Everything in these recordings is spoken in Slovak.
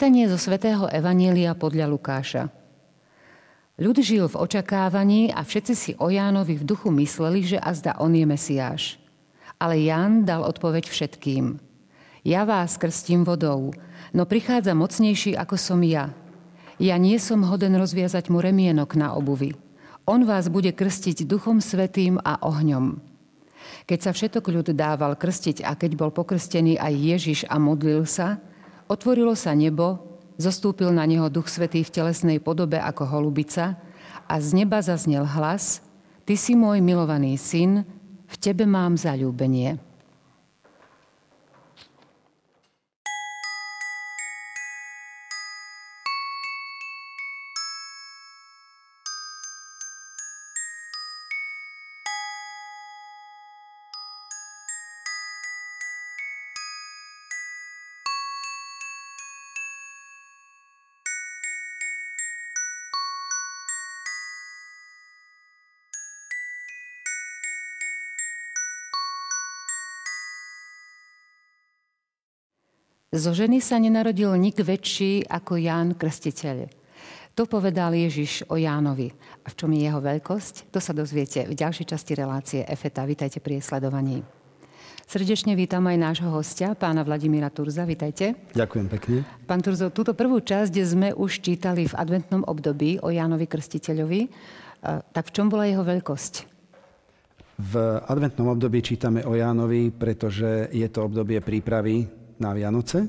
Čítanie zo svätého Evanielia podľa Lukáša. Ľud žil v očakávaní a všetci si o Jánovi v duchu mysleli, že azda on je Mesiáš. Ale Ján dal odpoveď všetkým. Ja vás krstím vodou, no prichádza mocnejší ako som ja. Ja nie som hoden rozviazať mu remienok na obuvi. On vás bude krstiť duchom svetým a ohňom. Keď sa všetok ľud dával krstiť a keď bol pokrstený aj Ježiš a modlil sa, Otvorilo sa nebo, zostúpil na neho Duch Svetý v telesnej podobe ako holubica a z neba zaznel hlas Ty si môj milovaný syn, v tebe mám zalúbenie. Zo ženy sa nenarodil nik väčší ako Ján Krstiteľ. To povedal Ježiš o Jánovi. A v čom je jeho veľkosť? To sa dozviete v ďalšej časti relácie EFETA. Vítajte pri sledovaní. Srdečne vítam aj nášho hostia, pána Vladimíra Turza. Vítajte. Ďakujem pekne. Pán Turzo, túto prvú časť sme už čítali v adventnom období o Jánovi Krstiteľovi. Tak v čom bola jeho veľkosť? V adventnom období čítame o Jánovi, pretože je to obdobie prípravy na Vianoce,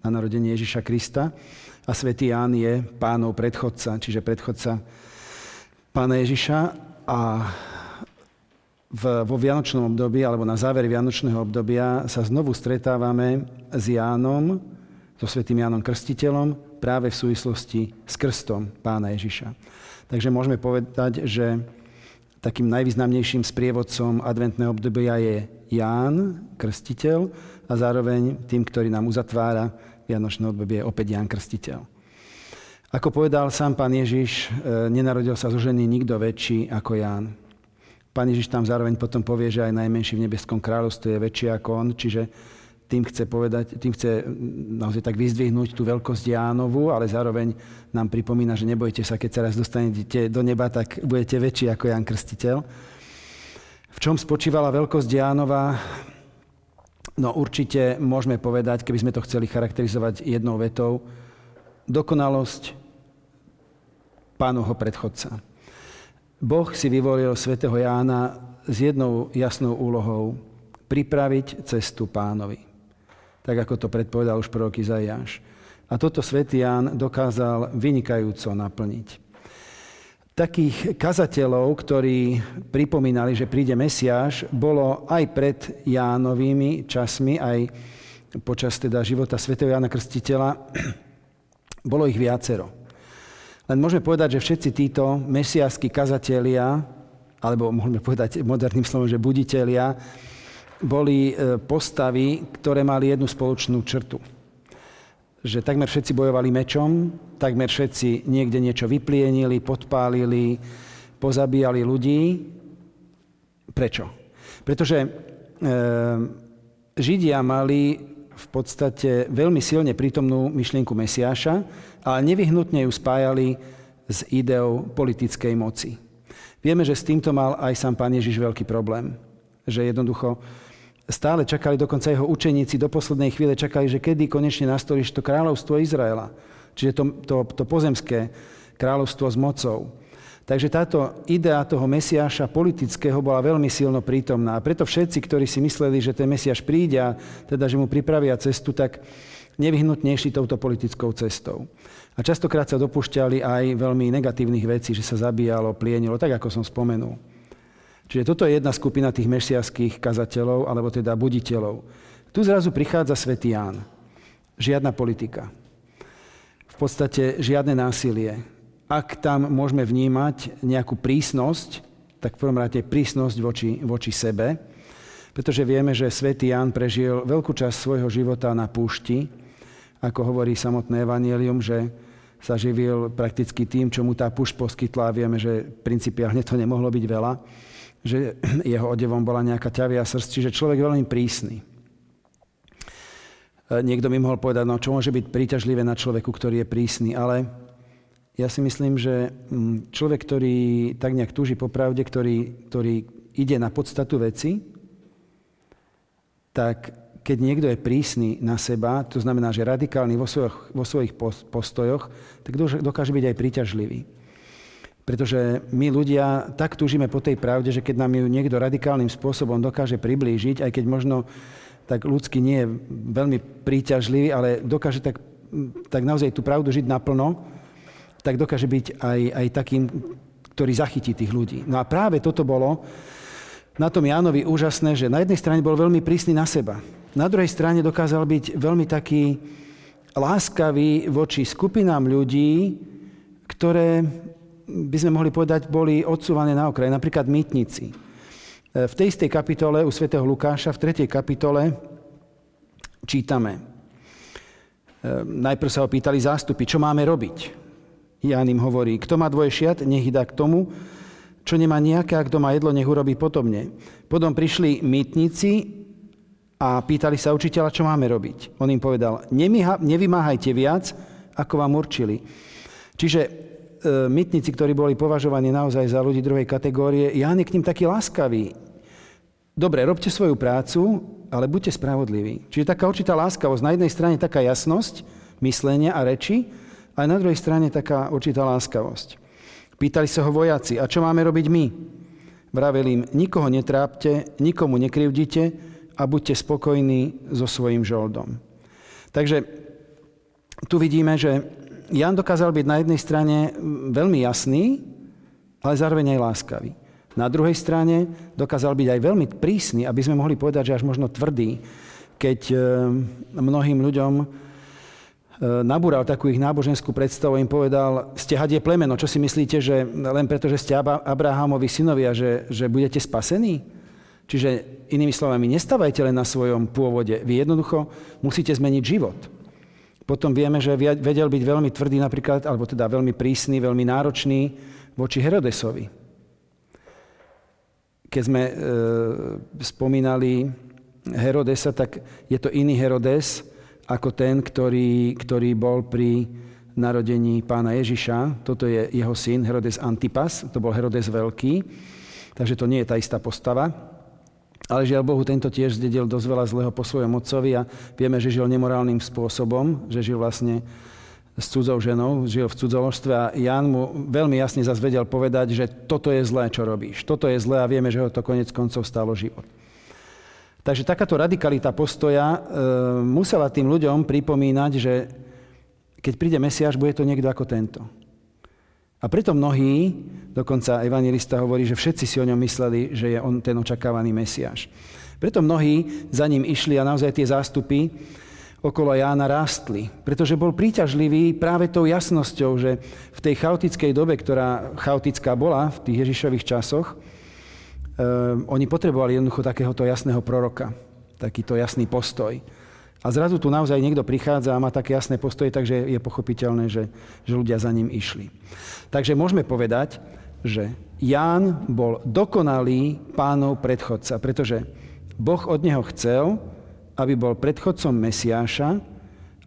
na narodenie Ježiša Krista. A svätý Ján je pánov predchodca, čiže predchodca pána Ježiša. A v, vo Vianočnom období, alebo na záver Vianočného obdobia sa znovu stretávame s Jánom, so svätým Jánom Krstiteľom, práve v súvislosti s krstom pána Ježiša. Takže môžeme povedať, že takým najvýznamnejším sprievodcom adventného obdobia je Ján, krstiteľ, a zároveň tým, ktorý nám uzatvára Vianočné obdobie, je opäť Ján Krstiteľ. Ako povedal sám pán Ježiš, e, nenarodil sa zo ženy nikto väčší ako Ján. Pán Ježiš tam zároveň potom povie, že aj najmenší v nebeskom kráľovstve je väčší ako on, čiže tým chce povedať, tým chce naozaj tak vyzdvihnúť tú veľkosť Jánovu, ale zároveň nám pripomína, že nebojte sa, keď sa raz dostanete do neba, tak budete väčší ako Ján Krstiteľ. V čom spočívala veľkosť Jánova? No určite môžeme povedať, keby sme to chceli charakterizovať jednou vetou, dokonalosť pánovho predchodca. Boh si vyvolil svätého Jána s jednou jasnou úlohou pripraviť cestu pánovi. Tak ako to predpovedal už prorok Izaiáš. A toto svätý Ján dokázal vynikajúco naplniť takých kazateľov, ktorí pripomínali, že príde Mesiáš, bolo aj pred Jánovými časmi, aj počas teda života svätého Jána Krstiteľa, bolo ich viacero. Len môžeme povedať, že všetci títo mesiášskí kazatelia, alebo môžeme povedať moderným slovom, že buditelia, boli e, postavy, ktoré mali jednu spoločnú črtu že takmer všetci bojovali mečom, takmer všetci niekde niečo vyplienili, podpálili, pozabíjali ľudí. Prečo? Pretože e, Židia mali v podstate veľmi silne prítomnú myšlienku Mesiáša, ale nevyhnutne ju spájali s ideou politickej moci. Vieme, že s týmto mal aj sám pán Ježiš veľký problém. Že jednoducho stále čakali, dokonca jeho učeníci do poslednej chvíle čakali, že kedy konečne nastolíš to kráľovstvo Izraela. Čiže to, to, to pozemské kráľovstvo s mocou. Takže táto idea toho Mesiáša politického bola veľmi silno prítomná. A preto všetci, ktorí si mysleli, že ten Mesiáš príde a teda, že mu pripravia cestu, tak nevyhnutne išli touto politickou cestou. A častokrát sa dopúšťali aj veľmi negatívnych vecí, že sa zabíjalo, plienilo, tak ako som spomenul. Čiže toto je jedna skupina tých mesiaských kazateľov, alebo teda buditeľov. Tu zrazu prichádza svätý Ján. Žiadna politika. V podstate žiadne násilie. Ak tam môžeme vnímať nejakú prísnosť, tak v prvom rade prísnosť voči, voči sebe, pretože vieme, že svätý Ján prežil veľkú časť svojho života na púšti, ako hovorí samotné evanielium, že sa živil prakticky tým, čo mu tá púšť poskytla vieme, že principiálne to nemohlo byť veľa že jeho odevom bola nejaká ťavia srst, čiže človek veľmi prísny. niekto mi mohol povedať, no čo môže byť príťažlivé na človeku, ktorý je prísny, ale ja si myslím, že mm, človek, ktorý tak nejak túži po pravde, ktorý, ktorý ide na podstatu veci, tak keď niekto je prísny na seba, to znamená, že radikálny vo svojich, vo svojich postojoch, tak dokáže byť aj príťažlivý. Pretože my ľudia tak túžime po tej pravde, že keď nám ju niekto radikálnym spôsobom dokáže priblížiť, aj keď možno tak ľudsky nie je veľmi príťažlivý, ale dokáže tak, tak naozaj tú pravdu žiť naplno, tak dokáže byť aj, aj takým, ktorý zachytí tých ľudí. No a práve toto bolo na tom Jánovi úžasné, že na jednej strane bol veľmi prísny na seba. Na druhej strane dokázal byť veľmi taký láskavý voči skupinám ľudí, ktoré by sme mohli povedať, boli odsúvané na okraj, napríklad mýtnici. E, v tej istej kapitole u svätého Lukáša, v 3. kapitole, čítame. E, najprv sa ho pýtali zástupy, čo máme robiť. Ján im hovorí, kto má dvoje šiat, nech dá k tomu, čo nemá nejaké, a kto má jedlo, nech urobí potomne. Potom prišli mýtnici a pýtali sa učiteľa, čo máme robiť. On im povedal, nevymáhajte viac, ako vám určili. Čiže mytníci, ktorí boli považovaní naozaj za ľudí druhej kategórie, Ján je k ním taký láskavý. Dobre, robte svoju prácu, ale buďte spravodliví. Čiže taká určitá láskavosť. Na jednej strane taká jasnosť myslenia a reči, a na druhej strane taká určitá láskavosť. Pýtali sa ho vojaci, a čo máme robiť my? Vravel im, nikoho netrápte, nikomu nekrivdite a buďte spokojní so svojím žoldom. Takže tu vidíme, že Jan dokázal byť na jednej strane veľmi jasný, ale zároveň aj láskavý. Na druhej strane dokázal byť aj veľmi prísny, aby sme mohli povedať, že až možno tvrdý, keď e, mnohým ľuďom e, nabúral takú ich náboženskú predstavu, im povedal, ste hadie plemeno, čo si myslíte, že len preto, že ste Abrahamovi synovia, že, že budete spasení? Čiže inými slovami, nestávajte len na svojom pôvode, vy jednoducho musíte zmeniť život. Potom vieme, že vedel byť veľmi tvrdý napríklad, alebo teda veľmi prísny, veľmi náročný voči Herodesovi. Keď sme e, spomínali Herodesa, tak je to iný Herodes ako ten, ktorý, ktorý bol pri narodení pána Ježiša. Toto je jeho syn, Herodes Antipas, to bol Herodes Veľký, takže to nie je tá istá postava. Ale žiaľ Bohu, tento tiež zdedil dosť veľa zlého po svojom otcovi a vieme, že žil nemorálnym spôsobom, že žil vlastne s cudzou ženou, žil v cudzoložstve a Jan mu veľmi jasne zase vedel povedať, že toto je zlé, čo robíš. Toto je zlé a vieme, že ho to konec koncov stalo život. Takže takáto radikalita postoja e, musela tým ľuďom pripomínať, že keď príde Mesiáš, bude to niekto ako tento. A preto mnohí, dokonca evangelista hovorí, že všetci si o ňom mysleli, že je on ten očakávaný Mesiáš. Preto mnohí za ním išli a naozaj tie zástupy okolo Jána rástli, pretože bol príťažlivý práve tou jasnosťou, že v tej chaotickej dobe, ktorá chaotická bola v tých Ježišových časoch, um, oni potrebovali jednoducho takéhoto jasného proroka, takýto jasný postoj. A zrazu tu naozaj niekto prichádza a má také jasné postoje, takže je pochopiteľné, že, že ľudia za ním išli. Takže môžeme povedať, že Ján bol dokonalý pánov predchodca, pretože Boh od neho chcel, aby bol predchodcom Mesiáša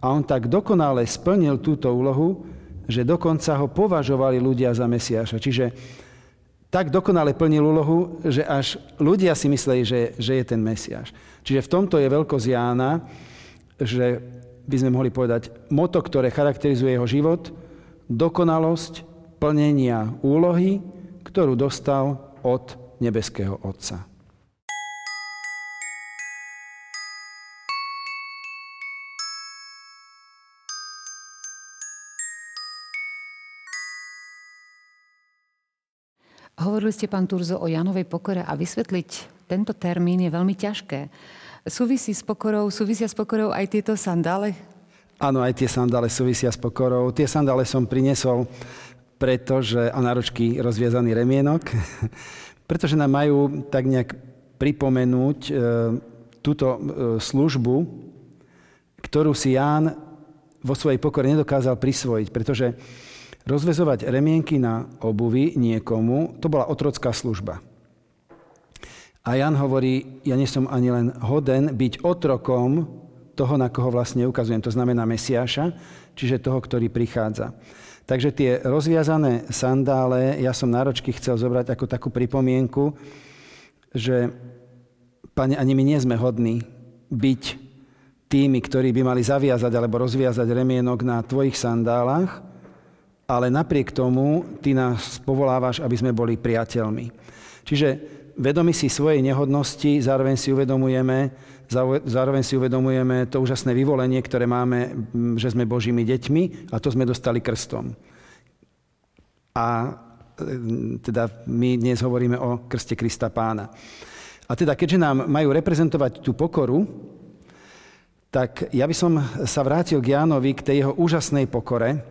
a on tak dokonale splnil túto úlohu, že dokonca ho považovali ľudia za Mesiáša. Čiže tak dokonale plnil úlohu, že až ľudia si mysleli, že, že je ten Mesiáš. Čiže v tomto je veľkosť Jána, že by sme mohli povedať, moto, ktoré charakterizuje jeho život, dokonalosť plnenia úlohy, ktorú dostal od nebeského Otca. Hovorili ste, pán Turzo, o Janovej pokore a vysvetliť tento termín je veľmi ťažké. Súvisí s pokorou, súvisia s pokorou aj tieto sandále? Áno, aj tie sandále súvisia s pokorou. Tie sandále som prinesol, pretože, a náročky rozviezaný remienok, pretože nám majú tak nejak pripomenúť e, túto e, službu, ktorú si Ján vo svojej pokore nedokázal prisvojiť, pretože rozvezovať remienky na obuvi niekomu, to bola otrocká služba. A Jan hovorí, ja nie som ani len hoden byť otrokom toho, na koho vlastne ukazujem. To znamená Mesiáša, čiže toho, ktorý prichádza. Takže tie rozviazané sandále, ja som náročky chcel zobrať ako takú pripomienku, že, pane, ani my nie sme hodní byť tými, ktorí by mali zaviazať alebo rozviazať remienok na tvojich sandálach, ale napriek tomu ty nás povolávaš, aby sme boli priateľmi. Čiže vedomi si svojej nehodnosti, zároveň si uvedomujeme, zároveň si uvedomujeme to úžasné vyvolenie, ktoré máme, že sme Božími deťmi a to sme dostali krstom. A e, teda my dnes hovoríme o krste Krista pána. A teda keďže nám majú reprezentovať tú pokoru, tak ja by som sa vrátil k Jánovi, k tej jeho úžasnej pokore,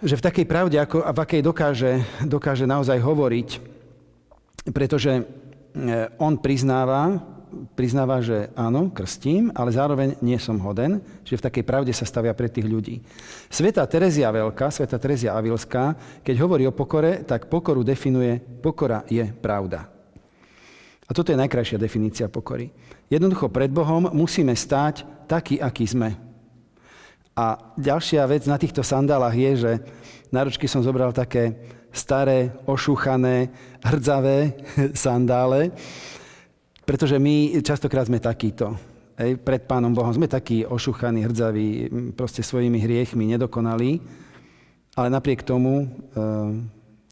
že v takej pravde, ako, a v akej dokáže, dokáže naozaj hovoriť, pretože e, on priznáva, priznáva, že áno, krstím, ale zároveň nie som hoden, že v takej pravde sa stavia pre tých ľudí. Sveta Terezia Veľká, Sveta Terezia Avilská, keď hovorí o pokore, tak pokoru definuje, pokora je pravda. A toto je najkrajšia definícia pokory. Jednoducho pred Bohom musíme stáť taký, aký sme. A ďalšia vec na týchto sandálach je, že na ručky som zobral také staré, ošúchané, hrdzavé sandále, pretože my častokrát sme takíto. Ej, pred Pánom Bohom sme takí ošuchaní, hrdzaví, proste svojimi hriechmi, nedokonalí, ale napriek tomu, e,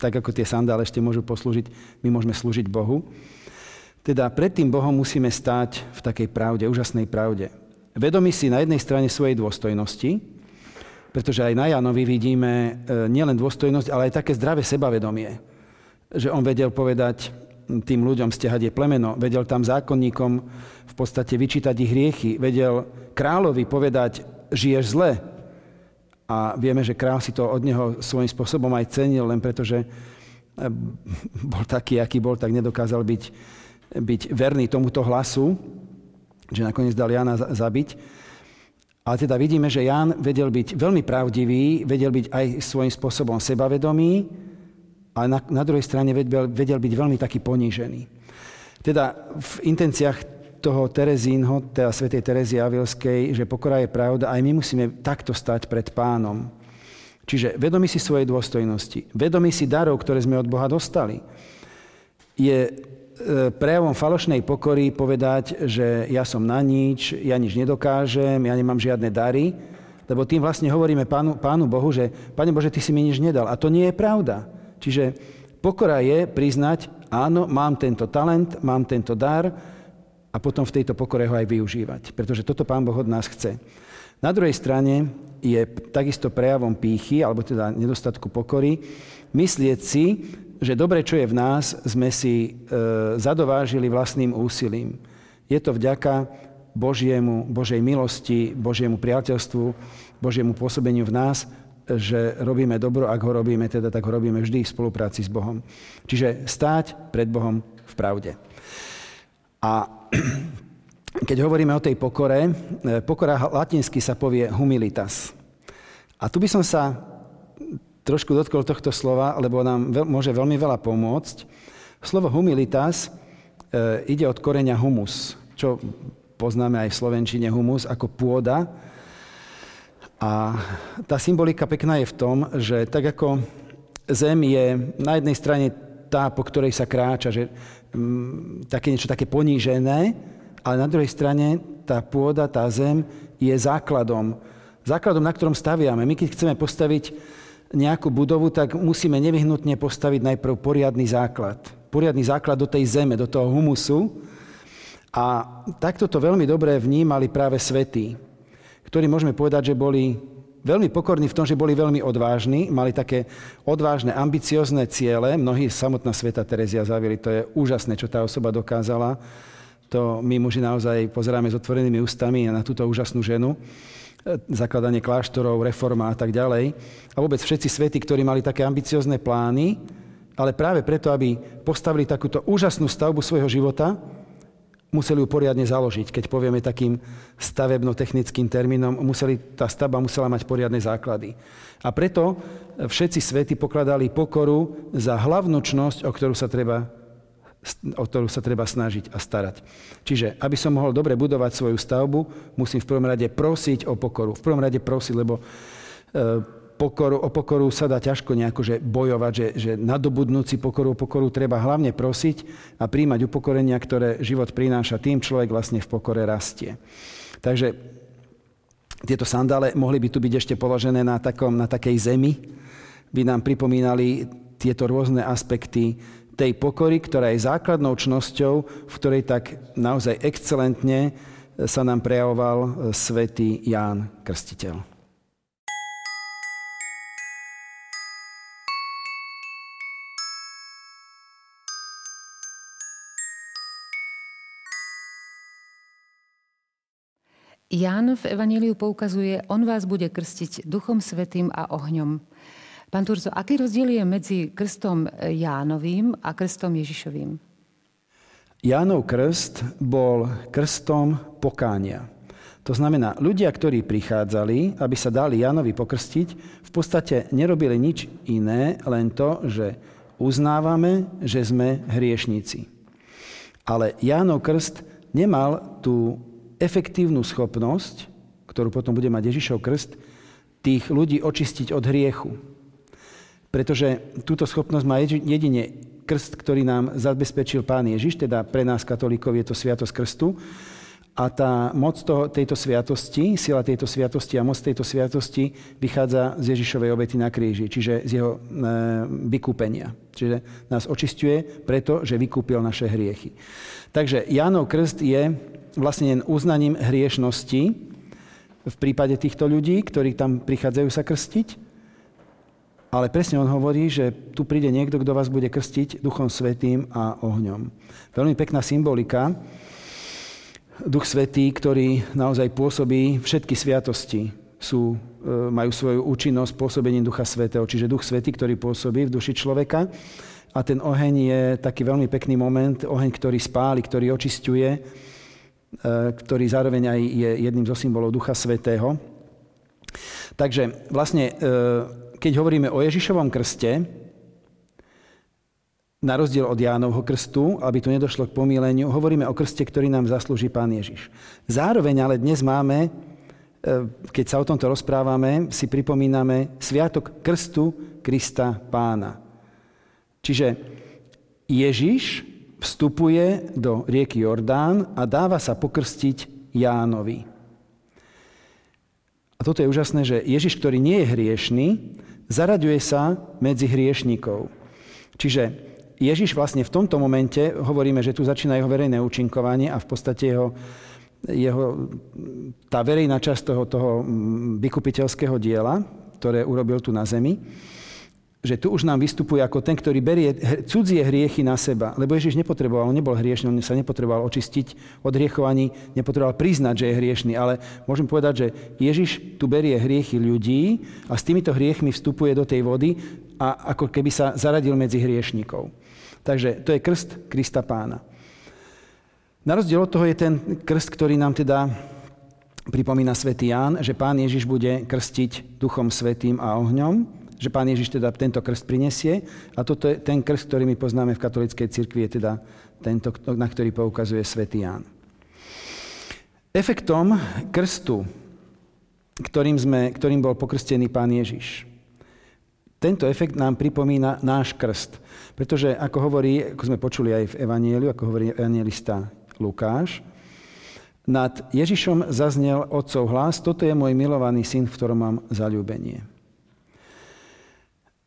tak ako tie sandále ešte môžu poslúžiť, my môžeme slúžiť Bohu. Teda pred tým Bohom musíme stáť v takej pravde, úžasnej pravde. Vedomí si na jednej strane svojej dôstojnosti, pretože aj na Janovi vidíme e, nielen dôstojnosť, ale aj také zdravé sebavedomie. Že on vedel povedať, tým ľuďom stiahať je plemeno, vedel tam zákonníkom v podstate vyčítať ich hriechy, vedel kráľovi povedať, žiješ zle. A vieme, že král si to od neho svojím spôsobom aj cenil, len pretože eh, bol taký, aký bol, tak nedokázal byť, byť verný tomuto hlasu, že nakoniec dal Jana zabiť. Ale teda vidíme, že Jan vedel byť veľmi pravdivý, vedel byť aj svojím spôsobom sebavedomý, ale na, na druhej strane vedel, vedel byť veľmi taký ponížený. Teda v intenciách toho Terezínho, teda svätej Terezy Avilskej, že pokora je pravda, aj my musíme takto stať pred pánom. Čiže vedomi si svojej dôstojnosti, vedomi si darov, ktoré sme od Boha dostali. Je prejavom falošnej pokory povedať, že ja som na nič, ja nič nedokážem, ja nemám žiadne dary, lebo tým vlastne hovoríme pánu, pánu Bohu, že Pane Bože, Ty si mi nič nedal. A to nie je pravda. Čiže pokora je priznať, áno, mám tento talent, mám tento dar a potom v tejto pokore ho aj využívať. Pretože toto Pán Boh od nás chce. Na druhej strane je takisto prejavom pýchy, alebo teda nedostatku pokory, myslieť si, že dobre, čo je v nás, sme si e, zadovážili vlastným úsilím. Je to vďaka Božiemu, Božej milosti, Božiemu priateľstvu, Božiemu pôsobeniu v nás že robíme dobro, ak ho robíme, teda tak ho robíme vždy v spolupráci s Bohom. Čiže stáť pred Bohom v pravde. A keď hovoríme o tej pokore, e, pokora latinsky sa povie humilitas. A tu by som sa trošku dotkol tohto slova, lebo nám veľ, môže veľmi veľa pomôcť. Slovo humilitas e, ide od koreňa humus, čo poznáme aj v slovenčine humus ako pôda, a tá symbolika pekná je v tom, že tak ako zem je na jednej strane tá, po ktorej sa kráča, že mm, také niečo také ponížené, ale na druhej strane tá pôda, tá zem je základom. Základom, na ktorom staviame. My keď chceme postaviť nejakú budovu, tak musíme nevyhnutne postaviť najprv poriadny základ. Poriadny základ do tej zeme, do toho humusu. A takto to veľmi dobre vnímali práve svetí ktorí môžeme povedať, že boli veľmi pokorní v tom, že boli veľmi odvážni, mali také odvážne, ambiciozne ciele. Mnohí samotná sveta Terezia zavili, to je úžasné, čo tá osoba dokázala. To my muži naozaj pozeráme s otvorenými ústami na túto úžasnú ženu zakladanie kláštorov, reforma a tak ďalej. A vôbec všetci svety, ktorí mali také ambiciozne plány, ale práve preto, aby postavili takúto úžasnú stavbu svojho života, museli ju poriadne založiť. Keď povieme takým stavebno-technickým termínom, museli, tá stavba musela mať poriadne základy. A preto všetci svety pokladali pokoru za hlavnú čnosť, o ktorú sa treba o ktorú sa treba snažiť a starať. Čiže, aby som mohol dobre budovať svoju stavbu, musím v prvom rade prosiť o pokoru. V prvom rade prosiť, lebo e, pokoru, o pokoru sa dá ťažko nejako že bojovať, že, že nadobudnúci pokoru, o pokoru treba hlavne prosiť a príjmať upokorenia, ktoré život prináša. Tým človek vlastne v pokore rastie. Takže tieto sandále mohli by tu byť ešte položené na, takom, na takej zemi, by nám pripomínali tieto rôzne aspekty tej pokory, ktorá je základnou čnosťou, v ktorej tak naozaj excelentne sa nám prejavoval svätý Ján Krstiteľ. Ján v Evaníliu poukazuje, on vás bude krstiť duchom svetým a ohňom. Pán Turzo, aký rozdiel je medzi krstom Jánovým a krstom Ježišovým? Jánov krst bol krstom pokánia. To znamená, ľudia, ktorí prichádzali, aby sa dali Jánovi pokrstiť, v podstate nerobili nič iné, len to, že uznávame, že sme hriešníci. Ale Jánov krst nemal tú efektívnu schopnosť, ktorú potom bude mať Ježišov krst, tých ľudí očistiť od hriechu. Pretože túto schopnosť má jedine krst, ktorý nám zabezpečil Pán Ježiš, teda pre nás katolíkov je to sviatosť krstu. A tá moc toho, tejto sviatosti, sila tejto sviatosti a moc tejto sviatosti vychádza z Ježišovej obety na kríži, čiže z jeho e, vykúpenia. Čiže nás očistuje preto, že vykúpil naše hriechy. Takže Jánov krst je vlastne len uznaním hriešnosti v prípade týchto ľudí, ktorí tam prichádzajú sa krstiť, ale presne on hovorí, že tu príde niekto, kto vás bude krstiť Duchom Svetým a ohňom. Veľmi pekná symbolika. Duch Svetý, ktorý naozaj pôsobí všetky sviatosti, sú, e, majú svoju účinnosť pôsobením Ducha Svetého. Čiže Duch Svetý, ktorý pôsobí v duši človeka. A ten oheň je taký veľmi pekný moment, oheň, ktorý spáli, ktorý očisťuje, e, ktorý zároveň aj je jedným zo symbolov Ducha Svetého. Takže vlastne e, keď hovoríme o Ježišovom krste, na rozdiel od Jánovho krstu, aby tu nedošlo k pomíleniu, hovoríme o krste, ktorý nám zaslúži Pán Ježiš. Zároveň ale dnes máme, e, keď sa o tomto rozprávame, si pripomíname Sviatok krstu Krista Pána. Čiže Ježiš vstupuje do rieky Jordán a dáva sa pokrstiť Jánovi. A toto je úžasné, že Ježiš, ktorý nie je hriešný, zaraďuje sa medzi hriešníkov. Čiže Ježiš vlastne v tomto momente, hovoríme, že tu začína jeho verejné účinkovanie a v podstate jeho, jeho, tá verejná časť toho, toho vykupiteľského diela, ktoré urobil tu na zemi, že tu už nám vystupuje ako ten, ktorý berie cudzie hriechy na seba. Lebo Ježiš nepotreboval, on nebol hriešný, on sa nepotreboval očistiť od hriechov, nepotreboval priznať, že je hriešný. Ale môžem povedať, že Ježiš tu berie hriechy ľudí a s týmito hriechmi vstupuje do tej vody a ako keby sa zaradil medzi hriešnikov. Takže to je krst Krista pána. Na rozdiel od toho je ten krst, ktorý nám teda pripomína svätý Ján, že pán Ježiš bude krstiť duchom svetým a ohňom že pán Ježiš teda tento krst prinesie a toto je ten krst, ktorý my poznáme v katolíckej cirkvi, je teda tento, na ktorý poukazuje svätý Ján. Efektom krstu, ktorým, sme, ktorým bol pokrstený pán Ježiš, tento efekt nám pripomína náš krst. Pretože, ako hovorí, ako sme počuli aj v Evanieliu, ako hovorí evangelista Lukáš, nad Ježišom zaznel otcov hlas, toto je môj milovaný syn, v ktorom mám zalúbenie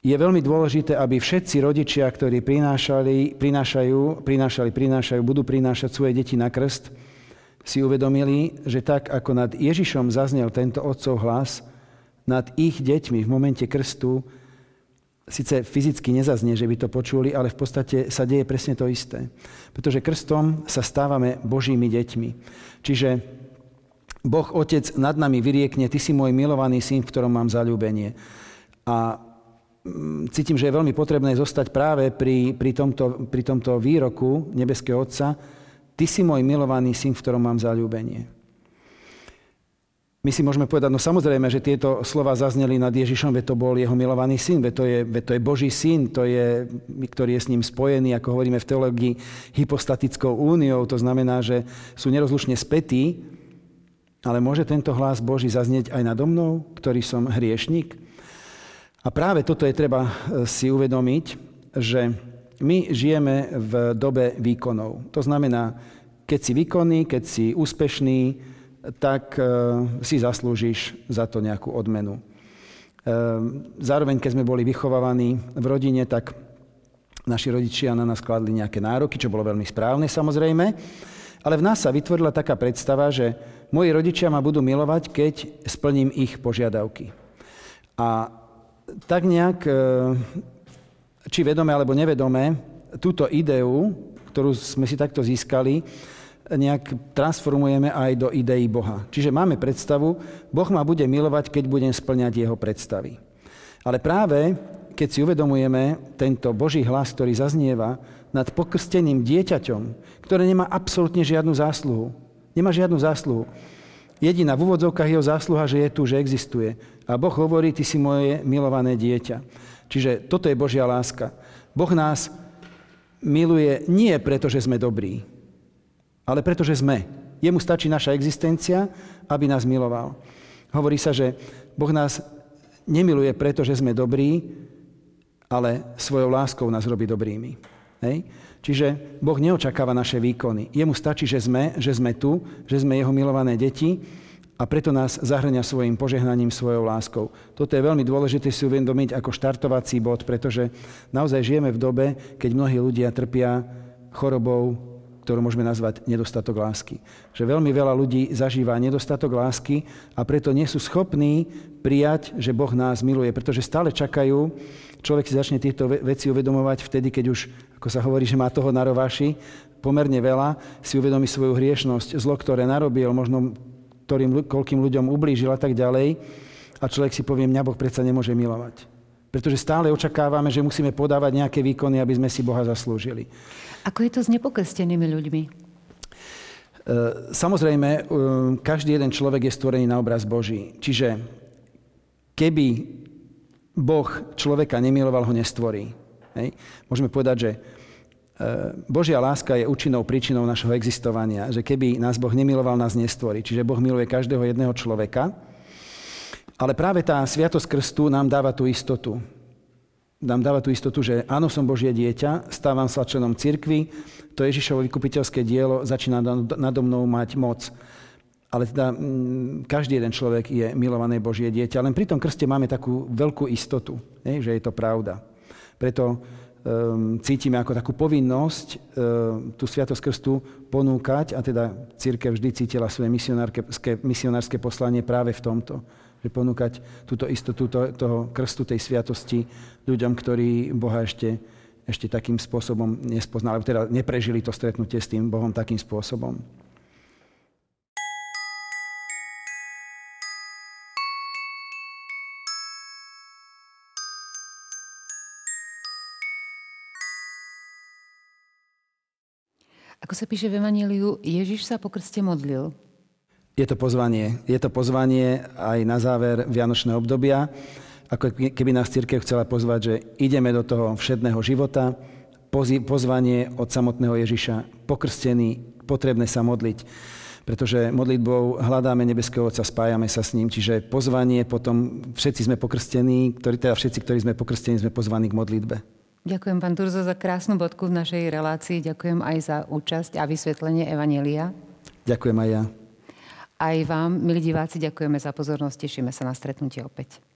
je veľmi dôležité, aby všetci rodičia, ktorí prinášali, prinášajú, prinášali, prinášajú, budú prinášať svoje deti na krst, si uvedomili, že tak ako nad Ježišom zaznel tento otcov hlas, nad ich deťmi v momente krstu síce fyzicky nezaznie, že by to počuli, ale v podstate sa deje presne to isté. Pretože krstom sa stávame Božími deťmi. Čiže Boh Otec nad nami vyriekne, Ty si môj milovaný syn, v ktorom mám zalúbenie. A cítim, že je veľmi potrebné zostať práve pri, pri, tomto, pri tomto výroku nebeského Otca. Ty si môj milovaný syn, v ktorom mám zalúbenie. My si môžeme povedať, no samozrejme, že tieto slova zazneli nad Ježišom, veď to bol jeho milovaný syn, veď to je, veď to je Boží syn, to je, ktorý je s ním spojený, ako hovoríme v teológii, hypostatickou úniou. To znamená, že sú nerozlučne spätí, ale môže tento hlas Boží zaznieť aj nado mnou, ktorý som hriešnik? A práve toto je treba e, si uvedomiť, že my žijeme v dobe výkonov. To znamená, keď si výkonný, keď si úspešný, tak e, si zaslúžiš za to nejakú odmenu. E, zároveň, keď sme boli vychovávaní v rodine, tak naši rodičia na nás kladli nejaké nároky, čo bolo veľmi správne samozrejme, ale v nás sa vytvorila taká predstava, že moji rodičia ma budú milovať, keď splním ich požiadavky. A tak nejak, e, či vedome alebo nevedome, túto ideu, ktorú sme si takto získali, nejak transformujeme aj do idei Boha. Čiže máme predstavu, Boh ma bude milovať, keď budem splňať jeho predstavy. Ale práve keď si uvedomujeme tento Boží hlas, ktorý zaznieva nad pokrsteným dieťaťom, ktoré nemá absolútne žiadnu zásluhu. Nemá žiadnu zásluhu. Jediná v úvodzovkách jeho zásluha, že je tu, že existuje. A Boh hovorí, ty si moje milované dieťa. Čiže toto je Božia láska. Boh nás miluje nie preto, že sme dobrí, ale pretože sme. Jemu stačí naša existencia, aby nás miloval. Hovorí sa, že Boh nás nemiluje preto, že sme dobrí, ale svojou láskou nás robí dobrými. Hej? Čiže Boh neočakáva naše výkony. Jemu stačí, že sme, že sme tu, že sme jeho milované deti a preto nás zahrňa svojim požehnaním, svojou láskou. Toto je veľmi dôležité si uvedomiť ako štartovací bod, pretože naozaj žijeme v dobe, keď mnohí ľudia trpia chorobou, ktorú môžeme nazvať nedostatok lásky. Že veľmi veľa ľudí zažíva nedostatok lásky a preto nie sú schopní prijať, že Boh nás miluje, pretože stále čakajú, človek si začne tieto veci uvedomovať vtedy, keď už, ako sa hovorí, že má toho na rováši, pomerne veľa, si uvedomí svoju hriešnosť, zlo, ktoré narobil, možno ktorým, koľkým ľuďom ublížil a tak ďalej. A človek si povie, mňa Boh predsa nemôže milovať. Pretože stále očakávame, že musíme podávať nejaké výkony, aby sme si Boha zaslúžili. Ako je to s nepokrstenými ľuďmi? E, samozrejme, e, každý jeden človek je stvorený na obraz Boží. Čiže keby Boh človeka nemiloval, ho nestvorí. Hej? Môžeme povedať, že Božia láska je účinnou príčinou našho existovania. Že keby nás Boh nemiloval, nás nestvorí. Čiže Boh miluje každého jedného človeka. Ale práve tá sviatosť krstu nám dáva tú istotu nám dáva tú istotu, že áno, som Božie dieťa, stávam sa členom cirkvy, to Ježišovo vykupiteľské dielo začína nado mnou mať moc. Ale teda mm, každý jeden človek je milované Božie dieťa. Len pri tom krste máme takú veľkú istotu, že je to pravda. Preto cítime ako takú povinnosť um, tú sviatosť krstu ponúkať, a teda církev vždy cítila svoje misionárske poslanie práve v tomto že ponúkať túto istotu toho krstu, tej sviatosti ľuďom, ktorí Boha ešte, ešte takým spôsobom nespoznali, teda neprežili to stretnutie s tým Bohom takým spôsobom. Ako sa píše v Evaníliu, Ježiš sa po krste modlil. Je to pozvanie. Je to pozvanie aj na záver Vianočného obdobia. Ako keby nás církev chcela pozvať, že ideme do toho všedného života, pozvanie od samotného Ježiša, pokrstený, potrebné sa modliť, pretože modlitbou hľadáme nebeského Otca, spájame sa s ním, čiže pozvanie potom, všetci sme pokrstení, ktorí, teda všetci, ktorí sme pokrstení, sme pozvaní k modlitbe. Ďakujem, pán Turzo, za krásnu bodku v našej relácii. Ďakujem aj za účasť a vysvetlenie Evanelia. Ďakujem aj ja. Aj vám, milí diváci, ďakujeme za pozornosť. Tešíme sa na stretnutie opäť.